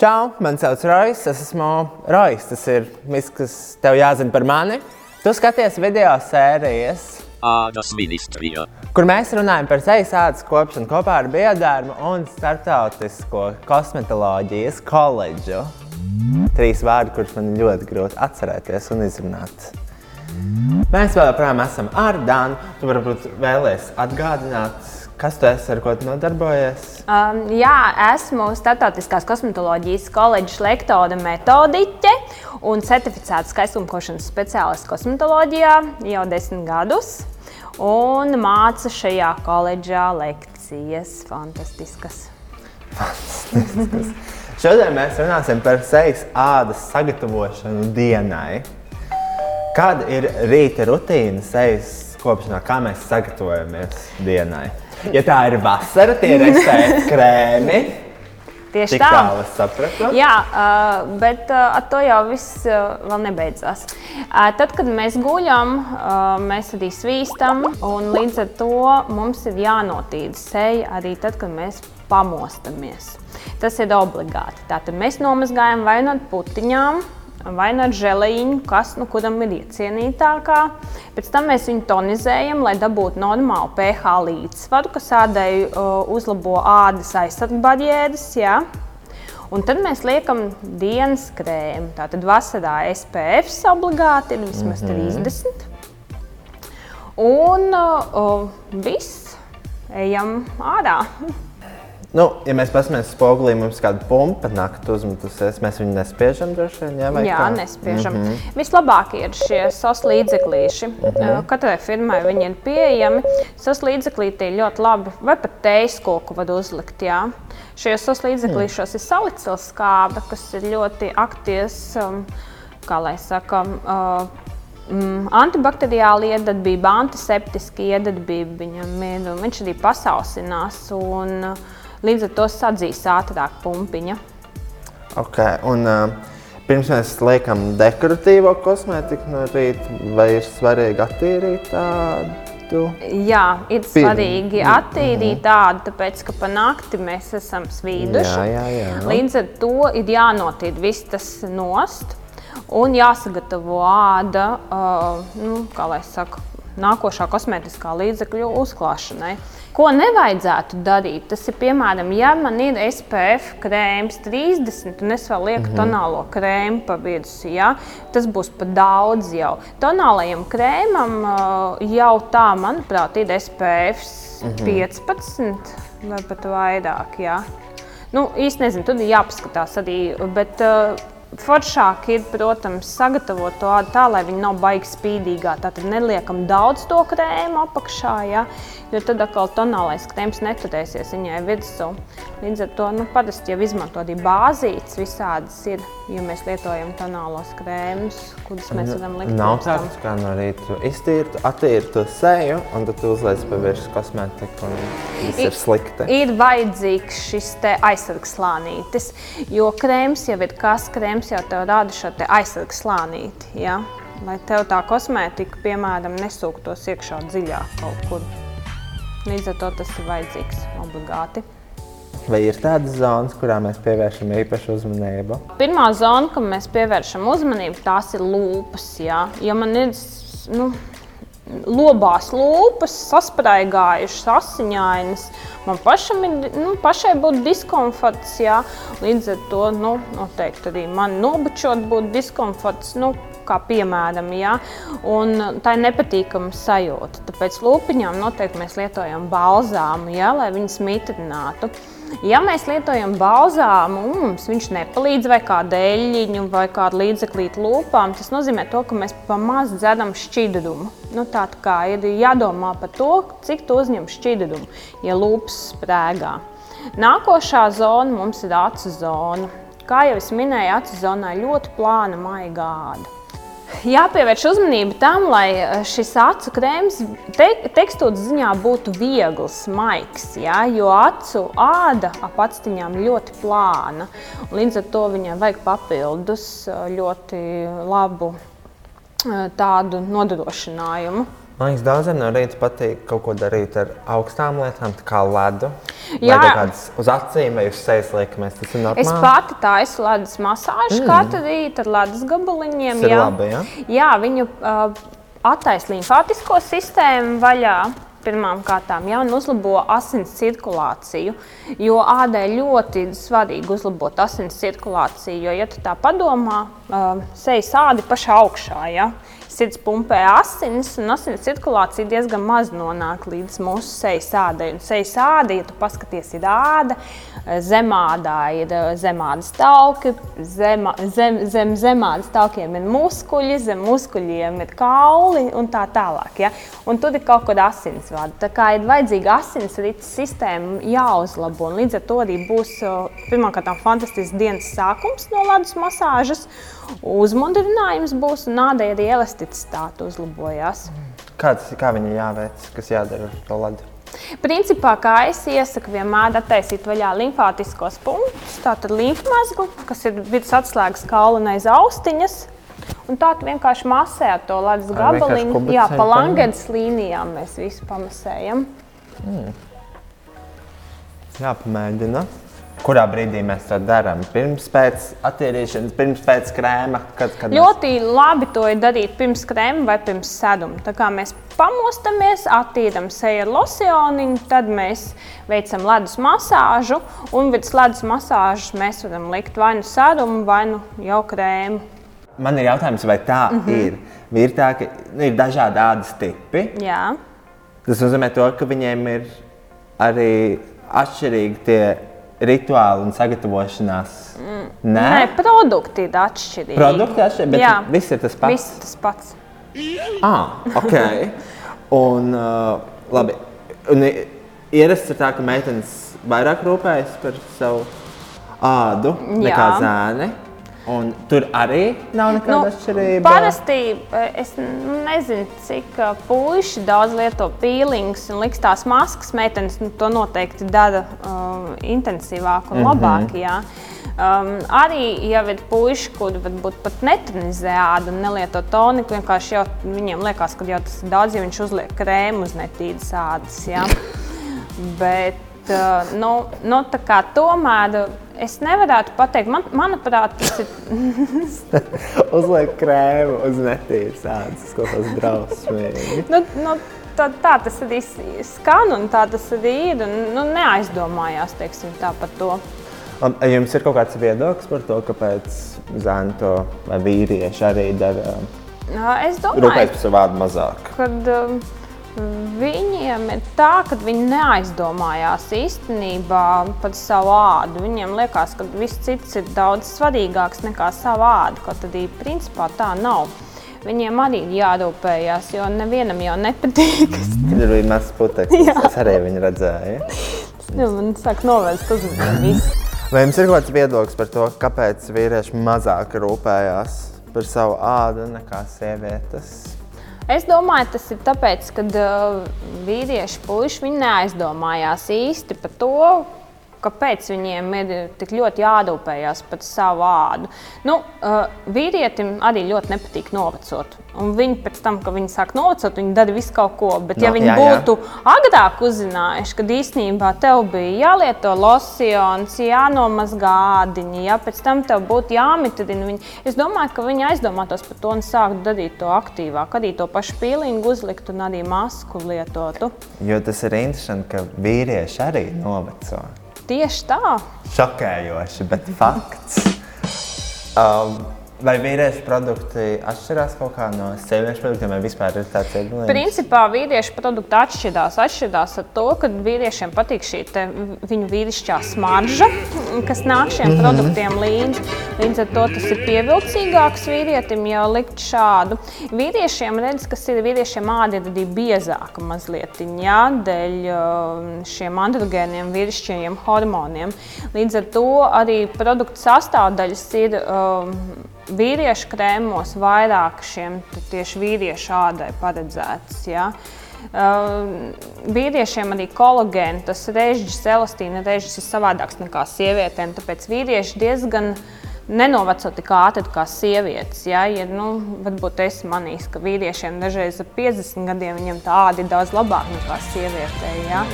Čau, man sauc Rojas. Es esmu Rojas. Tas ir viss, kas tev jāzina par mani. Tu skaties video sērijas, Ādas ministrija. kur mēs runājam par sejas ādas kopšanu kopā ar Biodārmu un Startautisko kosmetoloģijas koledžu. Trīs vārdi, kurus man ļoti grūti atcerēties un izrunāt. Mēs vēl joprojām esam ar Dānu. Tu varbūt vēlēsies atgādināt, kas tu esi, ar ko tu nodarbojies. Um, jā, esmu Startautiskās kosmetoloģijas koledžas lektore metodiķe un certificēta skaistumkošanas speciālists kosmetoloģijā jau desmit gadus. Un mācu šajā koledžā lekcijas fantastiskas. Šodien mēs runāsim par sejas ādas sagatavošanu dienai. Kāda ir rīta rutīna sejas kopšanā, kā mēs sagatavojamies dienai? Ja tā ir vasara, tie ir SPF krēmi. Tieši Tik tā. tālu sapratu. Jā, uh, bet uh, ar to jau viss uh, vēl nebeidzās. Tad, kad mēs guļam, mēs arī svīstam, un līdz ar to mums ir jānotīra seja arī tad, kad mēs pamostamies. Tas ir obligāti. Tātad mēs nomazgājam vai no putiņām. Vai no žēlīņa, kas nu, kuram ir iecienītākā. Pēc tam mēs viņu tonizējam, lai dabūtu normālu pH līdzsvaru, kas ādai uzlabo ādas aizsargbarjeras. Ja? Un tad mēs liekam dienas krēmu. Tātad vasarā SPF obligāti ir vismaz mm -hmm. 30. Un uh, viss, ejam ārā. Nu, ja mēs paskatāmies uz spogulī, mums kāda pumpa nakti uzmetusies. Mēs viņu nespiežam droši vien. Jā, Jā, kā? nespiežam. Mm -hmm. Vislabākie ir šie SOS līdzeklīši. Mm -hmm. Katrai firmai viņi ir pieejami. SOS līdzeklīti ir ļoti labi, vai pat teijas koku var uzlikt. Jā. Šajos SOS līdzeklīšos ir salicils skābe, kas ir ļoti aktīvs, um, kā lai saka. Uh, Mm, antibakteriāla iedarbība, antiseptiska iedarbība viņam ir. Viņš arī pasausinās un uh, līdz ar to sadzīs ātrāk pumpiņa. Okay, un, uh, pirms mēs liekam dekoratīvo kosmētiku no rīta, vai ir svarīgi attīrīt tādu? Jā, ir Pirm- svarīgi attīrīt tādu, tāpēc ka pa nakti mēs esam svīduši. Jā, jā, jā. Līdz ar to ir jānotīra viss tas nost un jāsagatavo āda, uh, nu, kā lai saka, nākošā kosmētiskā līdzekļu uzklāšanai. Ko nevajadzētu darīt? Tas ir piemēram, ja man ir SPF krēms 30, un es vēl lieku mm -hmm. tonālo krēmu pa virsmu, ja? tas būs par daudz jau. Tonālajam krēmam uh, jau tā, manuprāt, ir SPF mm -hmm. 15 vai pat vairāk. Ja? Nu, īsti nezinu, tur ir jāpaskatās arī. Bet, uh, Foršāk ir, protams, sagatavot to ādu tā, lai viņa nav baigta spīdīgā. Tātad neliekam daudz to krēmu apakšā, ja, jo tad atkal tonālais krēms neturēsies viņai virsū. Līdz ar to nu, parasti jau izmanto arī bāzītes, visādas ir, ja mēs lietojam tonālos krēmus, kurus mēs varam likt Nav tāds, kā no rīta iztīrt, attīrt to seju, un tad uzliec pa virsmu kosmētiku, un tas ir slikti. Ir vajadzīgs šis aizsargslānītis, jo krēms jau ir kas, krēms jau tev rada šo aizsargslānīti. Ja? Lai tev tā kosmētika, piemēram, nesūktos iekšā dziļāk kaut kur. Līdz ar to tas ir vajadzīgs obligāti. Vai ir tādas zonas, kurām mēs pievēršam īpašu uzmanību? Pirmā zona, kam mēs pievēršam uzmanību, tās ir lūpas. Jā. Ja man ir nu, lobās lūpas, sasprāgājušas, asiņainas, man pašam ir, nu, pašai būtu diskomforts. Jā. Līdz ar to nu, noteikti arī man nobučot būtu diskomforts. Nu, Kā piemēram, ja, un tā ir nepatīkama sajūta. Tāpēc lūpiņām noteikti mēs lietojam balzāmu, ja, lai viņas mitrinātu. Ja mēs lietojam balzāmu, un mums viņš nepalīdz vai kādu eļļiņu vai kādu līdzeklītu lūpām, tas nozīmē, to, ka mēs pamazs dzeram šķidrumu. Nu, tā kā ir jādomā par to, cik tu uzņem šķidrumu, ja lūpas sprēgā. Nākošā zona mums ir acu zona. Kā jau es minēju, acu zonā ļoti plāna maiga āda. Jāpievērš uzmanība tam, lai eh, šis acu krēms te, tekstūras ziņā būtu viegls, maigs. Ja? Jo acu āda ap ir ļoti plāna. Līdz ar to viņai vajag papildus eh, ļoti labu eh, tādu nodrošinājumu. Man liekas, daudziem no rīta patīk kaut ko darīt ar augstām lietām, tā kā ledu. Jā. Vai kādas uz acīm vai uz sejas liekamies. Tas ir normāli. Es pati taisu ledus masāžu mm. katru rītu ar ledus gabaliņiem. Jā. labi, jā? jā, viņu uh, attaisno limfātisko sistēmu vaļā. Pirmām kārtām jau uzlabo asins cirkulāciju, jo ādai ļoti svarīgi uzlabot asins cirkulāciju. Jo, ja tu tā padomā, uh, sejas ādi pašā augšā. Ja? Sirds pumpē asinis, un asins cirkulācija diezgan maz nonāk līdz mūsu sejas ādai. Un sejas āda, ja tu paskaties, ir āda, zemādā ir eh, zemādas tauki, zema, zem, zem zemādas taukiem ir muskuļi, zem muskuļiem ir kauli un tā tālāk. Ja? Un tur ir kaut kāda asinsvada. Tā kā ir vajadzīga asinsrites sistēma jāuzlabo. Un līdz ar to arī būs eh, pirmkārt fantastisks dienas sākums no ledus masāžas. Uzmundrinājums būs un nādai arī elasticitāte uzlabojās. Kāds, kā viņi jāveic, kas jādara ar to ledu? Principā, kā es iesaku, vienmēr attaisīt vaļā limfātiskos punktus, tātad limfmazgu, kas ir vidus atslēgas kaula aiz austiņas. Un tā vienkārši masē to ledus gabaliņu. Jā, pa langedas līnijām mēs visu pamasējam. Jāpamēģina. Kurā brīdī mēs to darām? Pirms pēc attīrīšanas, pirms pēc krēma. Kad, kad mēs- Ļoti labi to ir darīt pirms krēma vai pirms sēduma. Tā kā mēs pamostamies, attīrām seju ar losioniņu, tad mēs veicam ledus masāžu. Un virs ledus masāžas mēs varam likt vai nu sēdumu, vai nu jau krēmu. Man ir jautājums, vai tā mm. -hmm. ir? Ir, tā, ka nu, ir dažādi ādas tipi. Jā. Tas nozīmē, to, ka viņiem ir arī atšķirīgi tie rituāli un sagatavošanās. Mm. Nē, Nē, produkti ir atšķirīgi. produkti atšķirīgi, bet Jā. viss ir tas pats. Viss tas pats. Ah, ok. Un, uh, labi. Un ierasts ir tā, ka meitenes vairāk rūpējas par savu ādu nekā Jā. zēni. Un tur arī nav nekāda nu, atšķirība. parasti eh, es nezinu, cik eh, puiši daudz lieto pīlings un liks tās maskas. Meitenes nu, to noteikti dara uh, intensīvāk un mm -hmm. labāk. Jā. Um, arī jau ir puiši, kuri varbūt pat netrenizē ādu un nelieto toniku. Vienkārši jau viņiem liekas, ka jau tas ir daudz, ja viņš uzliek krēmu uz netīras ādas. Jā. Bet, uh, nu, nu, tā kā tomēr es nevarētu pateikt, man, manuprāt, tas ir Uzliek krēmu uz netīras ādas, tas kaut kas drausmīgi. Nu, nu, tā, tā tas arī skan un tā tas arī ir. Un, nu, neaizdomājās teiksim, tā par to. Jums ir kaut kāds viedoklis par to, kāpēc zēni to vai vīrieši arī dara? Es domāju, par savu vārdu mazāk. ka um, viņiem ir tā, ka viņi neaizdomājās īstenībā par savu ādu. Viņiem liekas, ka viss cits ir daudz svarīgāks nekā sava āda. Kaut arī principā tā nav. Viņiem arī ir jārūpējas, jo nevienam jau nepatīk. Tur bija mazs putekļs. Es arī viņu redzēju. Nu, man sāk novērst uzmanību. Vai jums ir kaut kāds viedoklis par to, kāpēc vīrieši mazāk rūpējās par savu ādu nekā sievietes? Es domāju, tas ir tāpēc, ka uh, vīrieši puiši neaizdomājās īsti par to, kāpēc viņiem ir tik ļoti jārūpējas par savu ādu. Nu, uh, vīrietim arī ļoti nepatīk novecot. Un viņi pēc tam, kad viņi sāk novecot, viņi dara visu kaut ko. Bet, ja No, viņi jā, jā. būtu agrāk uzzinājuši, ka īstenībā tev bija jālieto losjons, jānomazgā ādiņi, ja pēc tam tev būtu jāmitrina viņi, es domāju, ka viņi aizdomātos par to un sāktu darīt to aktīvāk. Arī to pašu pīlīgu uzlikt un arī masku lietotu. Jo tas ir interesanti, ka vīrieši arī noveco. Tieši tā. Šokējoši, bet fakts. Um, vai vīriešu produkti atšķirās kaut kā no sieviešu produktiem, vai vispār ir tāds iedomājums? Principā vīriešu produkti atšķirās. Atšķirās ar to, ka vīriešiem patīk šī viņu vīrišķā smarža, kas nāk šiem produktiem līdzi. Līdz ar to tas ir pievilcīgāks vīrietim jau likt šādu. Vīriešiem redz, kas ir vīriešiem āda ir arī biezāka mazliet, jā, dēļ um, šiem androgēniem, vīrišķajiem hormoniem. Līdz ar to arī produktu sastāvdaļas ir um, vīriešu krēmos vairāk šiem tieši vīriešu ādai paredzētas. Ja? Uh, vīriešiem arī kolagēna, tas režģis, elastīna režģis ir savādāks nekā sievietēm. Tāpēc vīrieši diezgan nenoveco tik ātri kā sievietes. Ja, ja nu, varbūt es manīju, ka vīriešiem dažreiz ap 50 gadiem viņam tā āda ir daudz labāka nekā sievietei. Ja.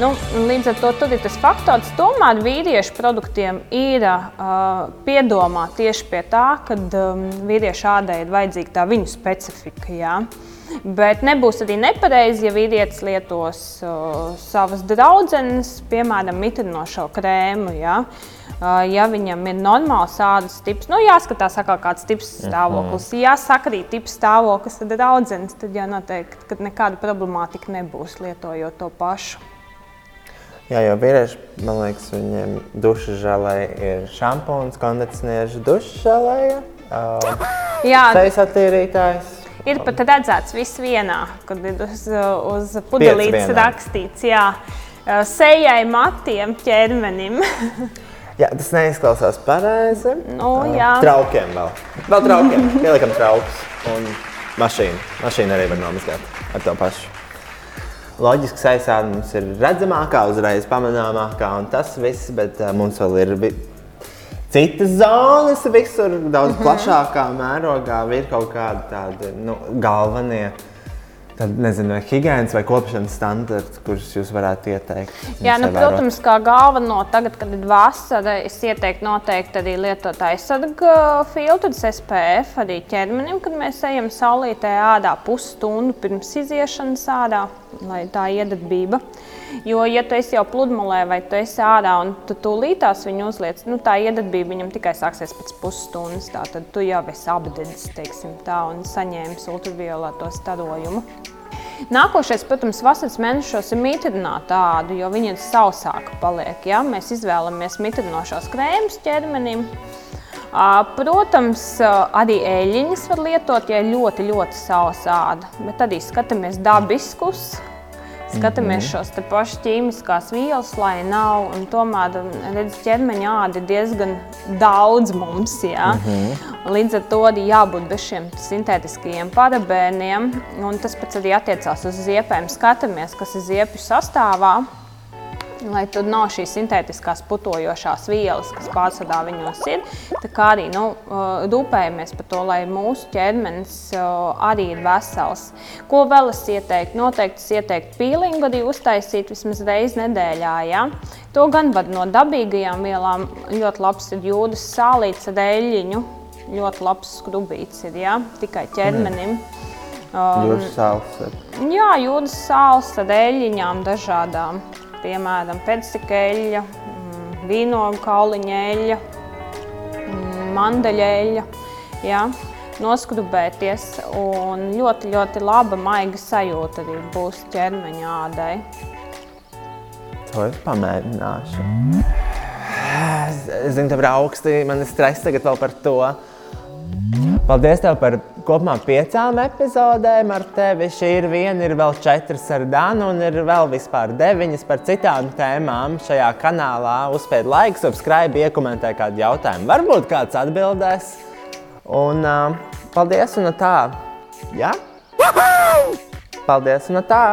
Nu, līdz ar to ir tas faktors, tomēr vīriešu produktiem ir uh, piedomā tieši pie tā, ka um, vīriešu ādai ir vajadzīga tā viņu specifika. Ja. Bet nebūs arī nepareizi, ja vīrietis lietos uh, savas draudzenes, piemēram, mitrinošo krēmu. Ja? Uh, ja viņam ir normāls ādas tips, nu, jāskatās, kā kāds tips stāvoklis. Ja sakrīt tips stāvoklis, tad ir draudzenes, tad jau noteikti, ka nekāda problemātika nebūs lietojot to pašu. Jā, jo vīrieši, man liekas, viņiem dušas žēlē ir šampūns, kondicionieris, dušas žēlē, uh, Jā, sejas attīrītājs. ir pat redzēts viss vienā, kad ir uz, uz pudelītes rakstīts, jā, uh, sejai, matiem, ķermenim. Jā, tas neizklausās pareizi. Nu, Uh, jā. Traukiem vēl. Vēl traukiem. Pieliekam traukus. Un mašīnu. Mašīnu arī var nomazgāt ar to pašu. Loģiski saistībā mums ir redzamākā, uzreiz pamanāmākā un tas viss, bet uh, mums vēl ir citas zonas, visur daudz Mhm. plašākā mērogā ir kaut kādi tādi nu, galvenie. Tad, nezinu, vai higiēnas vai kopšanas standarti, kurus jūs varētu ieteikt. Jā, nu, jums ievērot? protams, kā galveno, tagad, kad ir vasara, es ieteiktu noteikti arī lietot aizsargu filtrus SPF arī ķermenim, kad mēs ejam saulītē ādā pusstundu pirms iziešanas ādā, lai tā iedarbība. Jo, ja tu esi jau pludmalē vai tu esi ārā un tu tūlītās viņu uzliec, nu, tā iedarbība viņam tikai sāksies pēc pusstundas. Tā, tad tu jau esi apdedzis, teiksim tā, un saņēmis ultravioleto starojumu. Nākošais, protams, vasaras mēnešos ir mitrināta āda, jo viņa sausāka paliek. Ja? Mēs izvēlamies mitrinošos krēmus ķermenim. Ā, Protams, arī eļļas var lietot, ja ļoti, ļoti sausa āda. Bet arī skatāmies dabiskus, skatāmies šos te pašus ķīmiskās vielas, lai nav. un Tomēr redz, ķermeņa āda ir diezgan daudz mums. Ja? Līdz ar to arī jābūt bez šiem sintētiskajiem parabēniem. Un tas pats arī attiecās uz ziepēm. Skatāmies, kas ir ziepju sastāvā. Lai tur nav šīs sintētiskās putojošās vielas, kas pārsvarā viņos ir. Tā kā arī nu, rūpējamies par to, lai mūsu ķermenis arī ir vesels. Ko vēl es ieteiktu? Noteikti es ieteiktu pīlingu arī uztaisīt vismaz reizi nedēļā. Ja? To gan var no dabīgajām vielām. Ļoti labs ir jūdas sālīts ar eļļiņu. Ļoti labs skrubīts ir ja? tikai ķermenim. Um, Jūsu sāls. Jā, jūdas sāls ar eļļiņām dažādām. Piemēram, pēctekeļa, vīnogu kauliņa eļļa, mm, mandeļa eļļa. Jā. Noskrubēties un ļoti, ļoti laba maiga sajūta arī būs ķermeņa ādai. To es pamēģināšu. Es, es zinu, tev ir augsti, man ir stress tagad vēl par to. Paldies tev par kopumā piecām epizodēm ar tevi. Šī ir viena, ir vēl četras ar Danu, un ir vēl vispār deviņas par citām tēmām šajā kanālā. Uzspēj laiku, subscribe, iekomentē kādu jautājumu. Varbūt kāds atbildēs. Un uh, paldies, un tā. Jā? Paldies, un tā.